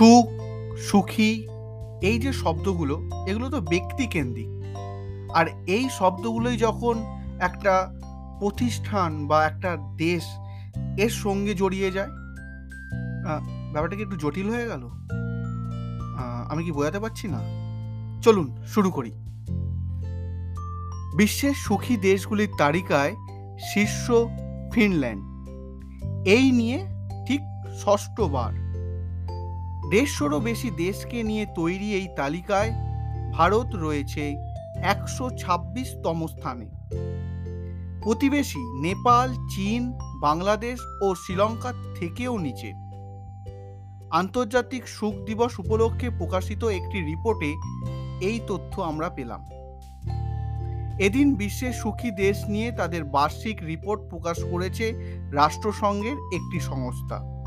সুখ, সুখী, এই যে শব্দগুলো, এগুলো তো ব্যক্তিকেন্দ্রিক। আর এই শব্দগুলোই যখন একটা প্রতিষ্ঠান বা একটা দেশ এর সঙ্গে জড়িয়ে যায় ব্যাপারটা কি একটু জটিল হয়ে গেল? আমি কি বোঝাতে পারছি না? চলুন, শুরু করি। বিশ্বের সুখী দেশগুলির তালিকায় শীর্ষ ফিনল্যান্ড। এই নিয়ে ঠিক ষষ্ঠবার দেড়শোরও বেশি দেশকে নিয়ে তৈরি এই তালিকায় ভারত রয়েছে একশো ছাব্বিশতম স্থানে। প্রতিবেশী নেপাল, চীন, বাংলাদেশ ও শ্রীলঙ্কা থেকেও নিচে। আন্তর্জাতিক সুখ দিবস উপলক্ষে প্রকাশিত একটি রিপোর্টে এই তথ্য আমরা পেলাম। এদিন বিশ্বের সুখী দেশ নিয়ে তাদের বার্ষিক রিপোর্ট প্রকাশ করেছে রাষ্ট্রসংঘের একটি সংস্থা।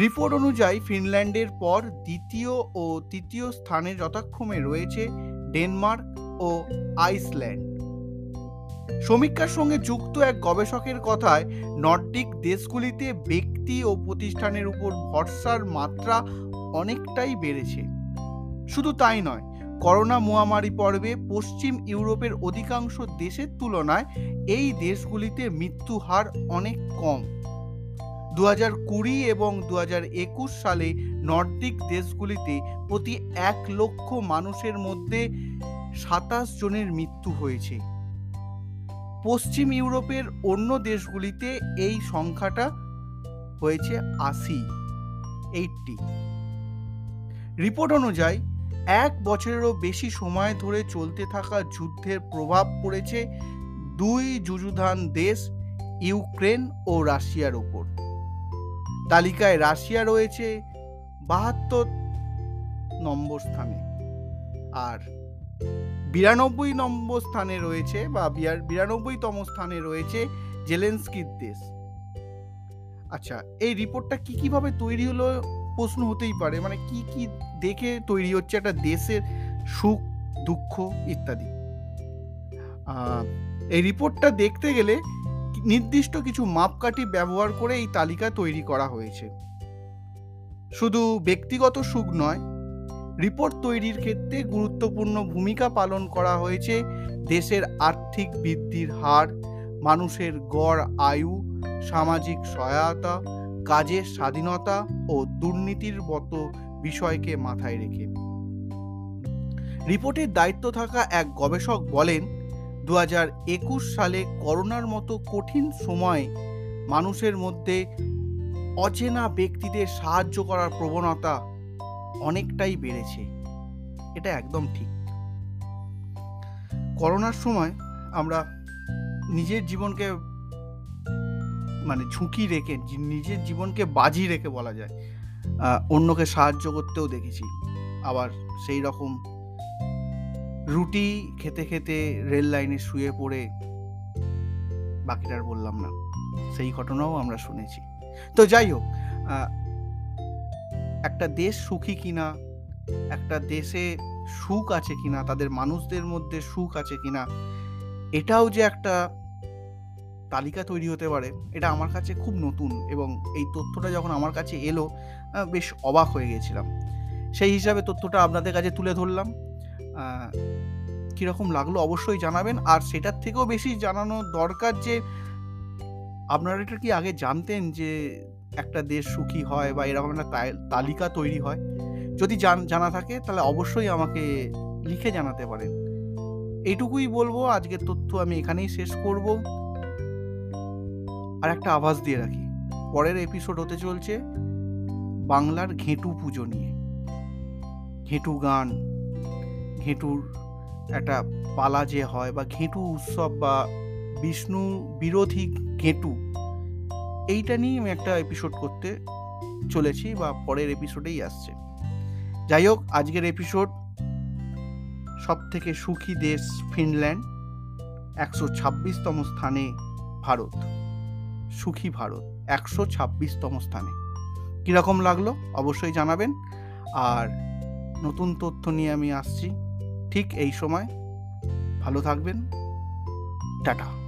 রিপোর্ট অনুযায়ী ফিনল্যান্ডের পর দ্বিতীয় ও তৃতীয় স্থানে যথাক্রমে রয়েছে ডেনমার্ক ও আইসল্যান্ড। সমীক্ষার সঙ্গে যুক্ত এক গবেষকের কথায়, নর্ডিক দেশগুলিতে ব্যক্তি ও প্রতিষ্ঠানের উপর ভরসার মাত্রা অনেকটাই বেড়েছে। শুধু তাই নয়, করোনা মহামারী পর্বে পশ্চিম ইউরোপের অধিকাংশ দেশের তুলনায় এই দেশগুলিতে মৃত্যু হার অনেক কম। দু কুড়ি এবং দু একুশ সালে নর্দিক দেশগুলিতে প্রতি এক লক্ষ মানুষের মধ্যে সাতাশ জনের মৃত্যু হয়েছে। পশ্চিম ইউরোপের অন্য দেশগুলিতে এই সংখ্যাটা হয়েছে আশি, এইটটি। রিপোর্ট অনুযায়ী, এক বছরেরও বেশি সময় ধরে চলতে থাকা যুদ্ধের প্রভাব পড়েছে দুই যুযুধান দেশ, ইউক্রেন ও রাশিয়ার ওপর। তালিকায় রাশিয়া রয়েছে বাহাত্তর নম্বর স্থানে। আর বিরানব্বই নম্বর স্থানে রয়েছে বা বিরানব্বইতম স্থানে রয়েছে জেলেন্সকির দেশ। আচ্ছা এই রিপোর্টটা কি কীভাবে তৈরি হলো প্রশ্ন হতেই পারে। মানে কি কি দেখে তৈরি হচ্ছে একটা দেশের সুখ, দুঃখ ইত্যাদি। এই রিপোর্টটা দেখতে গেলে নির্দিষ্ট কিছু মাপকাঠি ব্যবহার করে এই তালিকা তৈরি করা হয়েছে। শুধু ব্যক্তিগত সুখ নয়, রিপোর্ট তৈরির ক্ষেত্রে গুরুত্বপূর্ণ ভূমিকা পালন করা হয়েছে দেশের আর্থিক বৃদ্ধির হার, মানুষের গড় আয়ু, সামাজিক সহায়তা, কাজের স্বাধীনতা ও দুর্নীতির মতো বিষয়কে মাথায় রেখে। রিপোর্টের দায়িত্ব থাকা এক গবেষক বলেন দু সালে করোনার মতো কঠিন সময়ে মানুষের মধ্যে অচেনা ব্যক্তিদের সাহায্য করার প্রবণতা অনেকটাই বেড়েছে। এটা একদম ঠিক। করোনার সময় আমরা নিজের জীবনকে মানে ঝুঁকি রেখে, নিজের জীবনকে বাজি রেখে বলা যায় অন্যকে সাহায্য করতেও দেখেছি। আবার সেই রকম রুটি খেতে খেতে রেল লাইনে শুয়ে পড়ে বাকিটা আর বললাম না, সেই ঘটনাও আমরা শুনেছি। তো যাই হোক একটা দেশ সুখী কিনা, একটা দেশে সুখ আছে কিনা, তাদের মানুষদের মধ্যে সুখ আছে কিনা, এটাও যে একটা তালিকা তৈরি হতে পারে, এটা আমার কাছে খুব নতুন এবং এই তথ্যটা যখন আমার কাছে এলো বেশ অবাক হয়ে গেছিলাম। সেই হিসাবে তথ্যটা আপনাদের কাছে তুলে ধরলাম। কীরকম লাগল অবশ্যই জানাবেন। আর সেটার থেকেও বেশি জানানো দরকার যে, আপনারা এটা কি আগে জানতেন যে একটা দেশ সুখী হয় বা এরকম একটা তালিকা তৈরি হয়? যদি জান- থাকে তাহলে অবশ্যই আমাকে লিখে জানাতে পারেন। এইটুকুই বলব, আজকের তথ্য আমি এখানেই শেষ করব। আর একটা আভাস দিয়ে রাখি, পরের এপিসোড হতে চলছে বাংলার ঘেঁটু পুজো নিয়ে। ঘেঁটু গান, ঘেঁটুর একটা পালা যে হয় বা ঘেঁটু উৎসব বা বিষ্ণু বিরোধী ঘেঁটু, এইটা নিয়ে আমি একটা এপিসোড করতে চলেছি বা পরের এপিসোডেই আসছে। যাই হোক, আজকের এপিসোড সব থেকে সুখী দেশ ফিনল্যান্ড, একশো ছাব্বিশতম স্থানে ভারত, সুখী ভারত, একশো ছাব্বিশতম স্থানে। কীরকম লাগল? অবশ্যই জানাবেন। আর নতুন তথ্য নিয়ে আমি আসছি। ঠিক এই সময়। ভালো থাকবেন। টাটা।